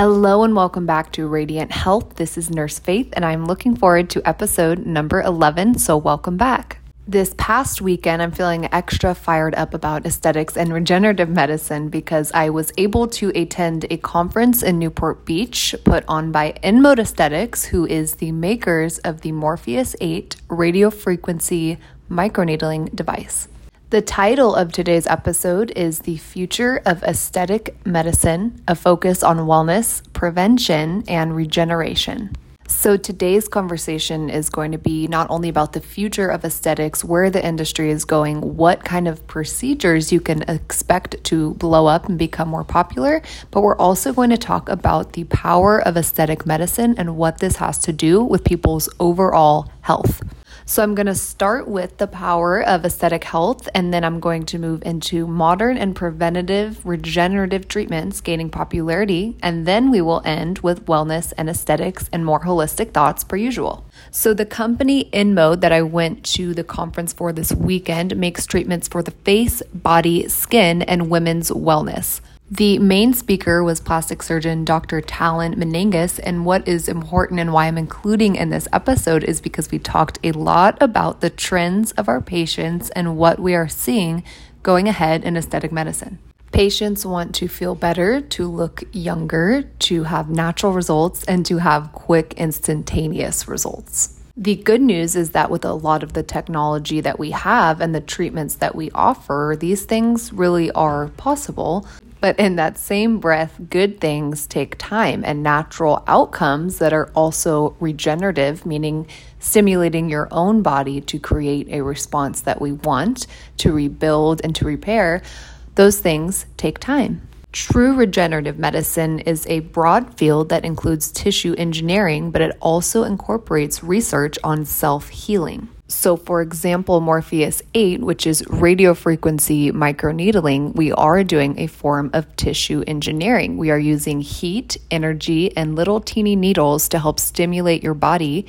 Hello and welcome back to Radiant Health. This is Nurse Faith, and I'm looking forward to episode number 11. So, welcome back. This past weekend, I'm feeling extra fired up about aesthetics and regenerative medicine because I was able to attend a conference in Newport Beach put on by InMode Aesthetics, who is the makers of the Morpheus 8 radio frequency microneedling device. The title of today's episode is The Future of Aesthetic Medicine, a focus on wellness, prevention, and regeneration. So, today's conversation is going to be not only about the future of aesthetics, where the industry is going, what kind of procedures you can expect to blow up and become more popular, but we're also going to talk about the power of aesthetic medicine and what this has to do with people's overall health. So I'm going to start with the power of aesthetic health, and then I'm going to move into modern and preventative regenerative treatments gaining popularity, and then we will end with wellness and aesthetics and more holistic thoughts per usual. So the company InMode that I went to the conference for this weekend makes treatments for the face, body, skin, and women's wellness. The main speaker was plastic surgeon Dr. Talon Menenges, and what is important and why I'm including in this episode is because we talked a lot about the trends of our patients and what we are seeing going ahead in aesthetic medicine. Patients want to feel better, to look younger, to have natural results, and to have quick, instantaneous results. The good news is that with a lot of the technology that we have and the treatments that we offer, these things really are possible. But in that same breath, good things take time and natural outcomes that are also regenerative, meaning stimulating your own body to create a response that we want to rebuild and to repair, those things take time. True regenerative medicine is a broad field that includes tissue engineering, but it also incorporates research on self healing. So, for example, Morpheus 8, which is radio frequency microneedling, we are doing a form of tissue engineering. We are using heat, energy, and little teeny needles to help stimulate your body,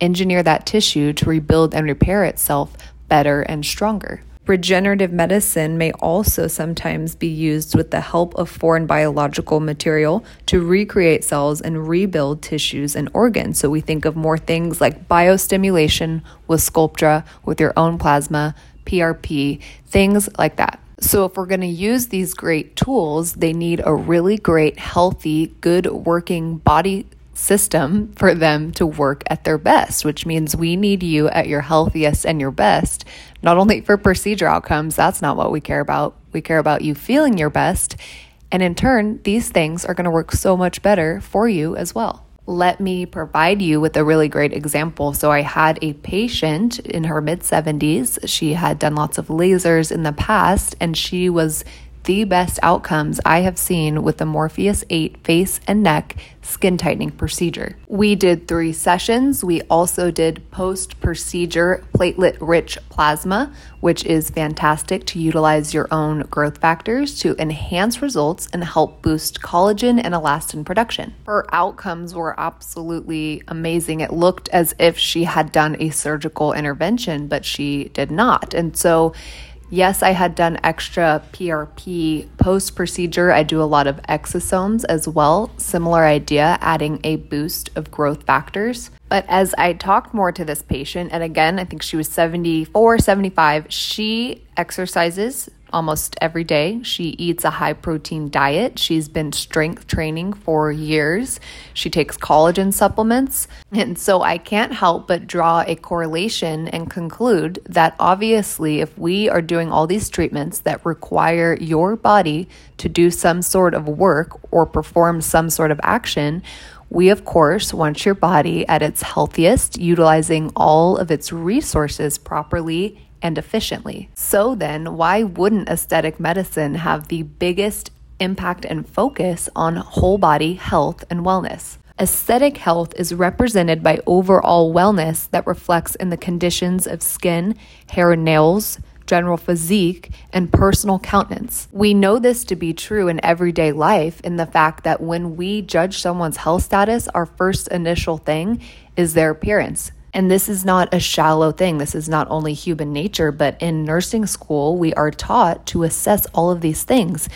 engineer that tissue to rebuild and repair itself better and stronger. Regenerative medicine may also sometimes be used with the help of foreign biological material to recreate cells and rebuild tissues and organs. So we think of more things like biostimulation with Sculptra, with your own plasma, PRP, things like that. So, if we're going to use these great tools, they need a really great, healthy, good working body system for them to work at their best, which means we need you at your healthiest and your best, not only for procedure outcomes, that's not what we care about. We care about you feeling your best. And in turn, these things are going to work so much better for you as well. Let me provide you with a really great example. So, I had a patient in her mid 70s. She had done lots of lasers in the past, and she was the best outcomes I have seen with the Morpheus 8 face and neck skin tightening procedure. We did three sessions. We also did post procedure platelet rich plasma, which is fantastic to utilize your own growth factors to enhance results and help boost collagen and elastin production. Her outcomes were absolutely amazing. It looked as if she had done a surgical intervention, but she did not. And so, Yes, I had done extra PRP post procedure. I do a lot of exosomes as well. Similar idea, adding a boost of growth factors. But as I talked more to this patient, and again, I think she was 74, 75, she exercises almost every day. She eats a high protein diet. She's been strength training for years. She takes collagen supplements. And so I can't help but draw a correlation and conclude that obviously, if we are doing all these treatments that require your body to do some sort of work or perform some sort of action, we, of course, want your body at its healthiest, utilizing all of its resources properly and efficiently. So then, why wouldn't aesthetic medicine have the biggest impact and focus on whole body health and wellness? Aesthetic health is represented by overall wellness that reflects in the conditions of skin, hair and nails, general physique, and personal countenance. We know this to be true in everyday life in the fact that when we judge someone's health status, our first initial thing is their appearance. And this is not a shallow thing. This is not only human nature, but in nursing school, we are taught to assess all of these things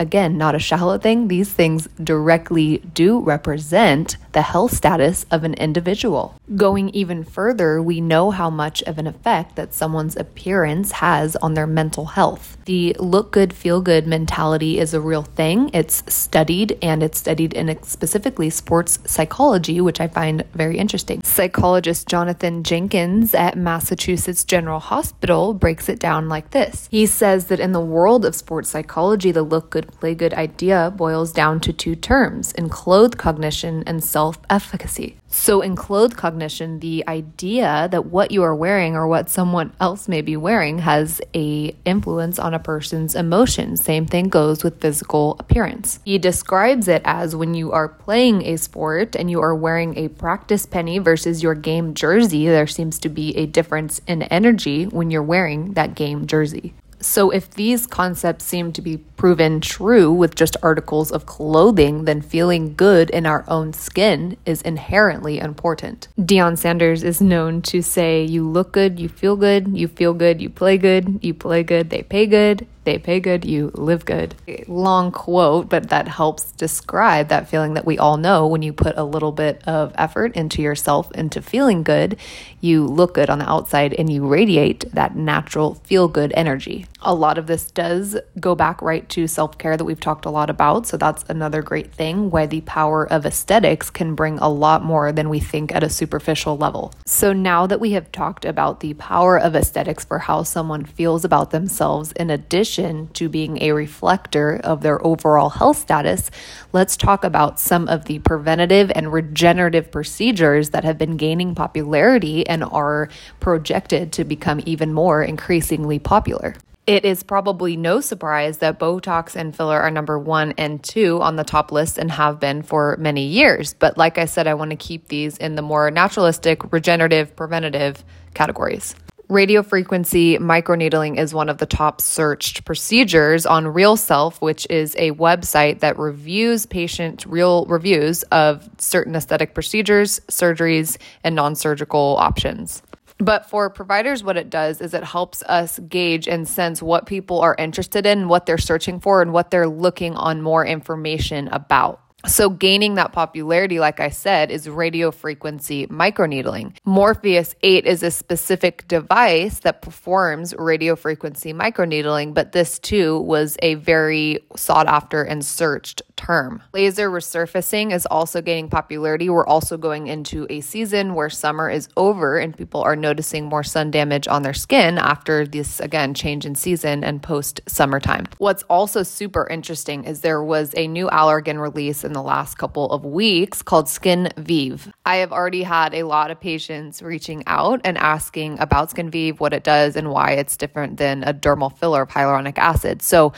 again, not a shallow thing. These things directly do represent the health status of an individual. Going even further, we know how much of an effect that someone's appearance has on their mental health. The look good, feel good mentality is a real thing. It's studied and it's studied in specifically sports psychology, which I find very interesting. Psychologist Jonathan Jenkins at Massachusetts General Hospital breaks it down like this. He says that in the world of sports psychology, the look good, play good idea boils down to two terms enclothed cognition and self efficacy. So, in enclothed cognition, the idea that what you are wearing or what someone else may be wearing has a influence on a person's emotions. Same thing goes with physical appearance. He describes it as when you are playing a sport and you are wearing a practice penny versus your game jersey, there seems to be a difference in energy when you're wearing that game jersey. So, if these concepts seem to be proven true with just articles of clothing, then feeling good in our own skin is inherently important. Deion Sanders is known to say, You look good, you feel good, you feel good, you play good, you play good, they pay good, they pay good, you live good. Long quote, but that helps describe that feeling that we all know when you put a little bit of effort into yourself, into feeling good, you look good on the outside and you radiate that natural feel good energy. A lot of this does go back right to self care that we've talked a lot about. So that's another great thing why the power of aesthetics can bring a lot more than we think at a superficial level. So now that we have talked about the power of aesthetics for how someone feels about themselves, in addition, addition to being a reflector of their overall health status, let's talk about some of the preventative and regenerative procedures that have been gaining popularity and are projected to become even more increasingly popular. It is probably no surprise that Botox and filler are number one and two on the top list and have been for many years. But like I said, I want to keep these in the more naturalistic, regenerative, preventative categories. Radio frequency microneedling is one of the top searched procedures on RealSelf, which is a website that reviews patient real reviews of certain aesthetic procedures, surgeries, and non surgical options. But for providers, what it does is it helps us gauge and sense what people are interested in, what they're searching for, and what they're looking on more information about. So, gaining that popularity, like I said, is radio frequency microneedling. Morpheus 8 is a specific device that performs radio frequency microneedling, but this too was a very sought after and searched term. Laser resurfacing is also gaining popularity. We're also going into a season where summer is over and people are noticing more sun damage on their skin after this, again, change in season and post summertime. What's also super interesting is there was a new Allergan release in the last couple of weeks called SkinVive. I have already had a lot of patients reaching out and asking about SkinVive, what it does, and why it's different than a dermal filler of hyaluronic acid. So,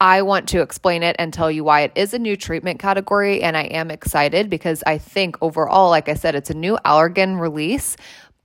I want to explain it and tell you why it is a new treatment category. And I am excited because I think overall, like I said, it's a new Allergan release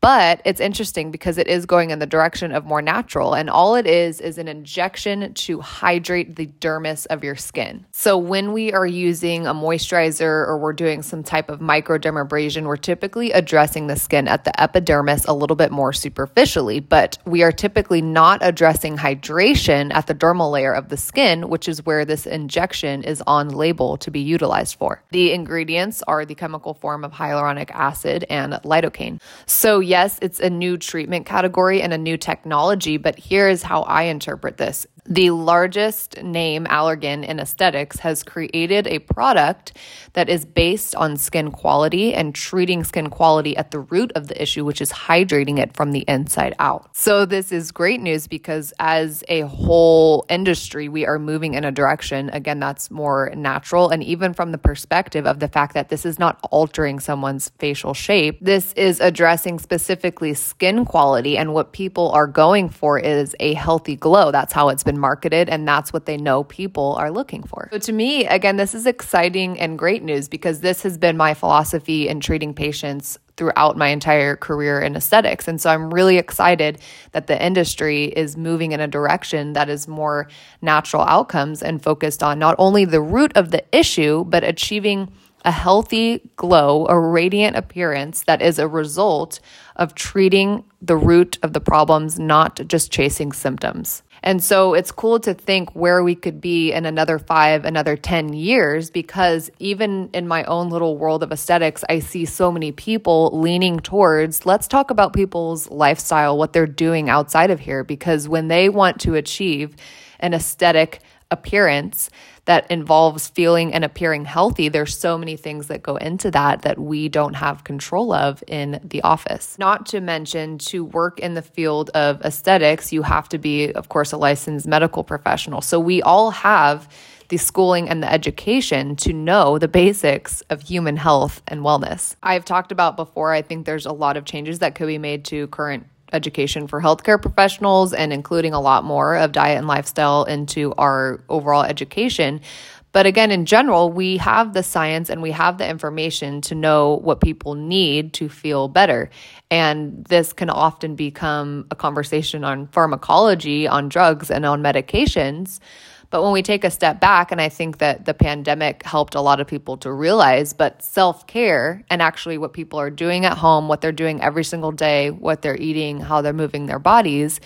but it's interesting because it is going in the direction of more natural. And all it is is an injection to hydrate the dermis of your skin. So when we are using a moisturizer or we're doing some type of microdermabrasion, we're typically addressing the skin at the epidermis a little bit more superficially, but we are typically not addressing hydration at the dermal layer of the skin, which is where this injection is on label to be utilized for. The ingredients are the chemical form of hyaluronic acid and lidocaine. So, yes, it's a new treatment category and a new technology, but here is how I interpret this the largest name Allergan in aesthetics has created a product that is based on skin quality and treating skin quality at the root of the issue, which is hydrating it from the inside out. So, this is great news because as a whole industry, we are moving in a direction, again, that's more natural. And even from the perspective of the fact that this is not altering someone's facial shape, this is addressing specifically skin quality. And what people are going for is a healthy glow. That's how it's been been marketed and that's what they know people are looking for. So to me, again, this is exciting and great news because this has been my philosophy in treating patients throughout my entire career in aesthetics. And so I'm really excited that the industry is moving in a direction that is more natural outcomes and focused on not only the root of the issue, but achieving a healthy glow, a radiant appearance that is a result of treating the root of the problems, not just chasing symptoms. And so it's cool to think where we could be in another five, another 10 years, because even in my own little world of aesthetics, I see so many people leaning towards let's talk about people's lifestyle, what they're doing outside of here. Because when they want to achieve an aesthetic appearance that involves feeling and appearing healthy, there's so many things that go into that that we don't have control of in the office. Not to mention, to work in the field of aesthetics, you have to be, of course, a licensed medical professional. So we all have the schooling and the education to know the basics of human health and wellness. I've talked about before, I think there's a lot of changes that could be made to current education for healthcare professionals and including a lot more of diet and lifestyle into our overall education. But again, in general, we have the science and we have the information to know what people need to feel better. And this can often become a conversation on pharmacology, on drugs, and on medications. But when we take a step back, and I think that the pandemic helped a lot of people to realize, but self care and actually what people are doing at home, what they're doing every single day, what they're eating, how they're moving their bodies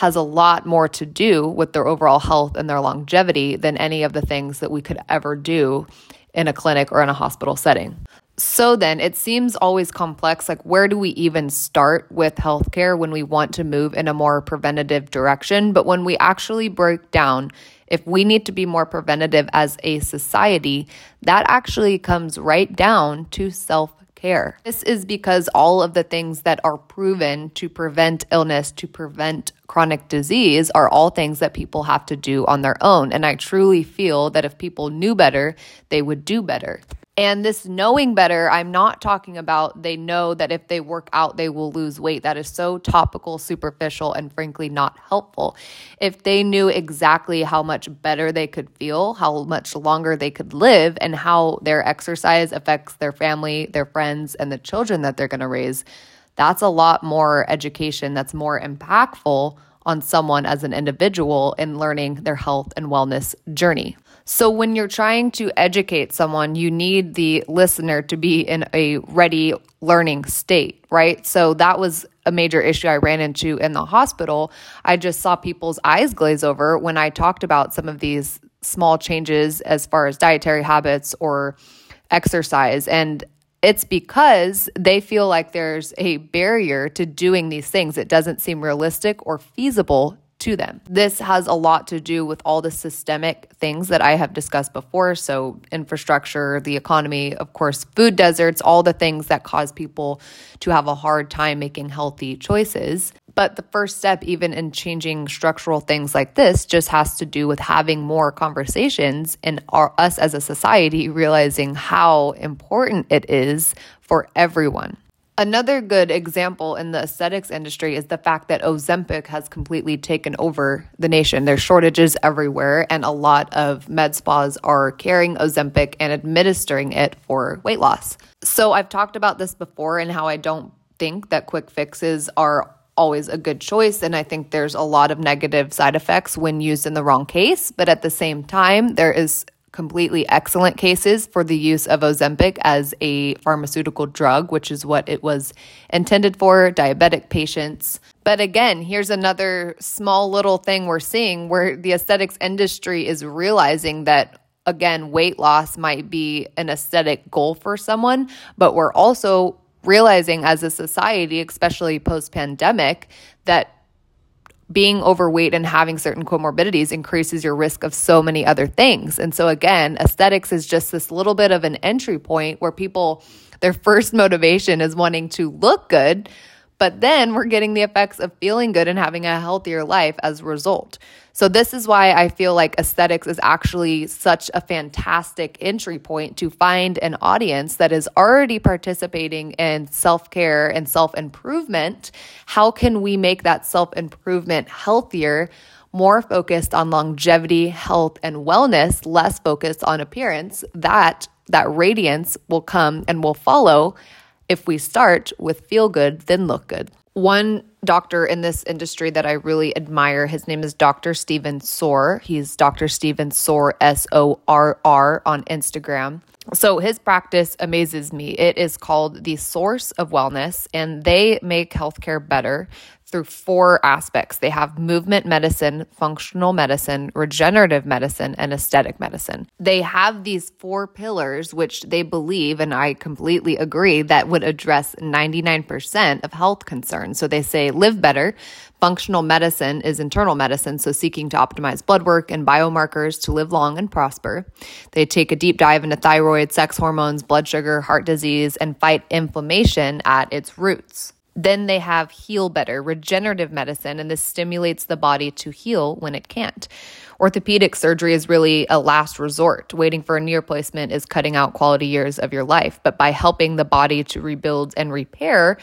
has a lot more to do with their overall health and their longevity than any of the things that we could ever do in a clinic or in a hospital setting. So then it seems always complex. Like, where do we even start with healthcare when we want to move in a more preventative direction? But when we actually break down, if we need to be more preventative as a society, that actually comes right down to self care. This is because all of the things that are proven to prevent illness, to prevent chronic disease, are all things that people have to do on their own. And I truly feel that if people knew better, they would do better. And this knowing better, I'm not talking about they know that if they work out, they will lose weight. That is so topical, superficial, and frankly not helpful. If they knew exactly how much better they could feel, how much longer they could live, and how their exercise affects their family, their friends, and the children that they're going to raise, that's a lot more education that's more impactful on someone as an individual in learning their health and wellness journey. So, when you're trying to educate someone, you need the listener to be in a ready learning state, right? So, that was a major issue I ran into in the hospital. I just saw people's eyes glaze over when I talked about some of these small changes as far as dietary habits or exercise. And it's because they feel like there's a barrier to doing these things. It doesn't seem realistic or feasible to them. This has a lot to do with all the systemic things that I have discussed before. So, infrastructure, the economy, of course, food deserts, all the things that cause people to have a hard time making healthy choices. But the first step, even in changing structural things like this, just has to do with having more conversations and our, us as a society realizing how important it is for everyone. Another good example in the aesthetics industry is the fact that Ozempic has completely taken over the nation. There's shortages everywhere, and a lot of med spas are carrying Ozempic and administering it for weight loss. So, I've talked about this before and how I don't think that quick fixes are always a good choice. And I think there's a lot of negative side effects when used in the wrong case. But at the same time, there is completely excellent cases for the use of Ozempic as a pharmaceutical drug, which is what it was intended for diabetic patients. But again, here's another small little thing we're seeing where the aesthetics industry is realizing that again, weight loss might be an aesthetic goal for someone, but we're also realizing as a society, especially post pandemic, that being overweight and having certain comorbidities increases your risk of so many other things. And so, again, aesthetics is just this little bit of an entry point where people, their first motivation is wanting to look good. But then we're getting the effects of feeling good and having a healthier life as a result. So, this is why I feel like aesthetics is actually such a fantastic entry point to find an audience that is already participating in self care and self improvement. How can we make that self improvement healthier? More focused on longevity, health, and wellness, less focused on appearance, that that radiance will come and will follow if we start with feel good, then look good. One doctor in this industry that I really admire, his name is Dr. Stephen Sorr. He's Dr. Stephen Sorr, S O R R, on Instagram. So his practice amazes me. It is called the Source of Wellness, and they make healthcare better through four aspects. They have movement medicine, functional medicine, regenerative medicine, and aesthetic medicine. They have these four pillars, which they believe, and I completely agree, that would address 99% of health concerns. So they say live better. Functional medicine is internal medicine, so seeking to optimize blood work and biomarkers to live long and prosper. They take a deep dive into thyroid, sex hormones, blood sugar, heart disease, and fight inflammation at its roots. Then they have heal better, regenerative medicine, and this stimulates the body to heal when it can't. Orthopedic surgery is really a last resort. Waiting for a knee replacement is cutting out quality years of your life. But by helping the body to rebuild and repair,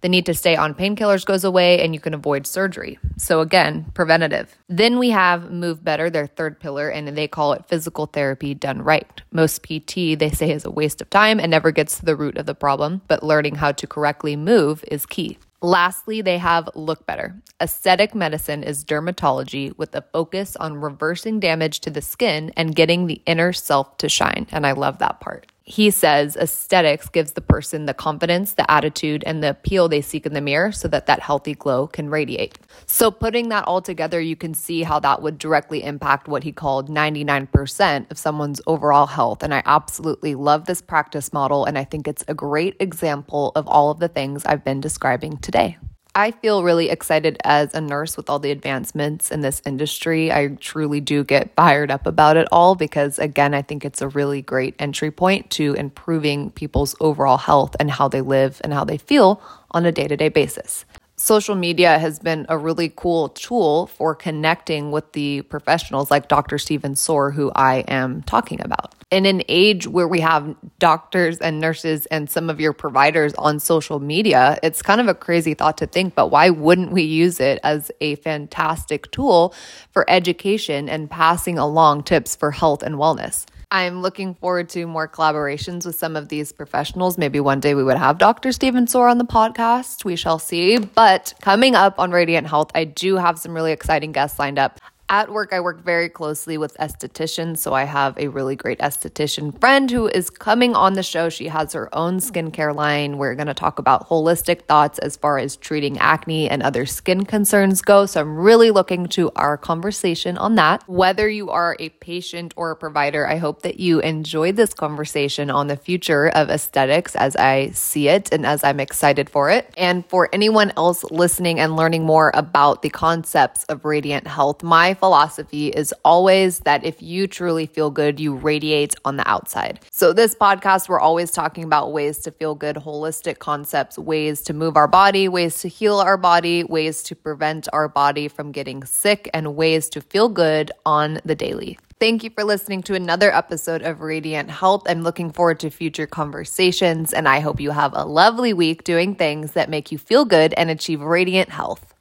the need to stay on painkillers goes away and you can avoid surgery. So, again, preventative. Then we have Move Better, their third pillar, and they call it physical therapy done right. Most PT, they say, is a waste of time and never gets to the root of the problem, but learning how to correctly move is key. Lastly, they have Look Better. Aesthetic medicine is dermatology with a focus on reversing damage to the skin and getting the inner self to shine. And I love that part he says aesthetics gives the person the confidence, the attitude, and the appeal they seek in the mirror so that that healthy glow can radiate. So, putting that all together, you can see how that would directly impact what he called 99% of someone's overall health. And I absolutely love this practice model. And I think it's a great example of all of the things I've been describing today. I feel really excited as a nurse with all the advancements in this industry. I truly do get fired up about it all because, again, I think it's a really great entry point to improving people's overall health and how they live and how they feel on a day to day basis social media has been a really cool tool for connecting with the professionals like Dr. Steven Sorr, who I am talking about. In an age where we have doctors and nurses and some of your providers on social media, it's kind of a crazy thought to think, but why wouldn't we use it as a fantastic tool for education and passing along tips for health and wellness? I'm looking forward to more collaborations with some of these professionals. Maybe one day we would have Dr. Stephen Sorr on the podcast. We shall see. But coming up on Radiant Health, I do have some really exciting guests lined up. At work, I work very closely with estheticians. So I have a really great esthetician friend who is coming on the show. She has her own skincare line. We're going to talk about holistic thoughts as far as treating acne and other skin concerns go. So I'm really looking to our conversation on that. Whether you are a patient or a provider, I hope that you enjoyed this conversation on the future of aesthetics as I see it and as I'm excited for it. And for anyone else listening and learning more about the concepts of radiant health, my philosophy is always that if you truly feel good, you radiate on the outside. So, this podcast, we're always talking about ways to feel good, holistic concepts, ways to move our body, ways to heal our body, ways to prevent our body from getting sick, and ways to feel good on the daily. Thank you for listening to another episode of Radiant Health. I'm looking forward to future conversations, and I hope you have a lovely week doing things that make you feel good and achieve radiant health.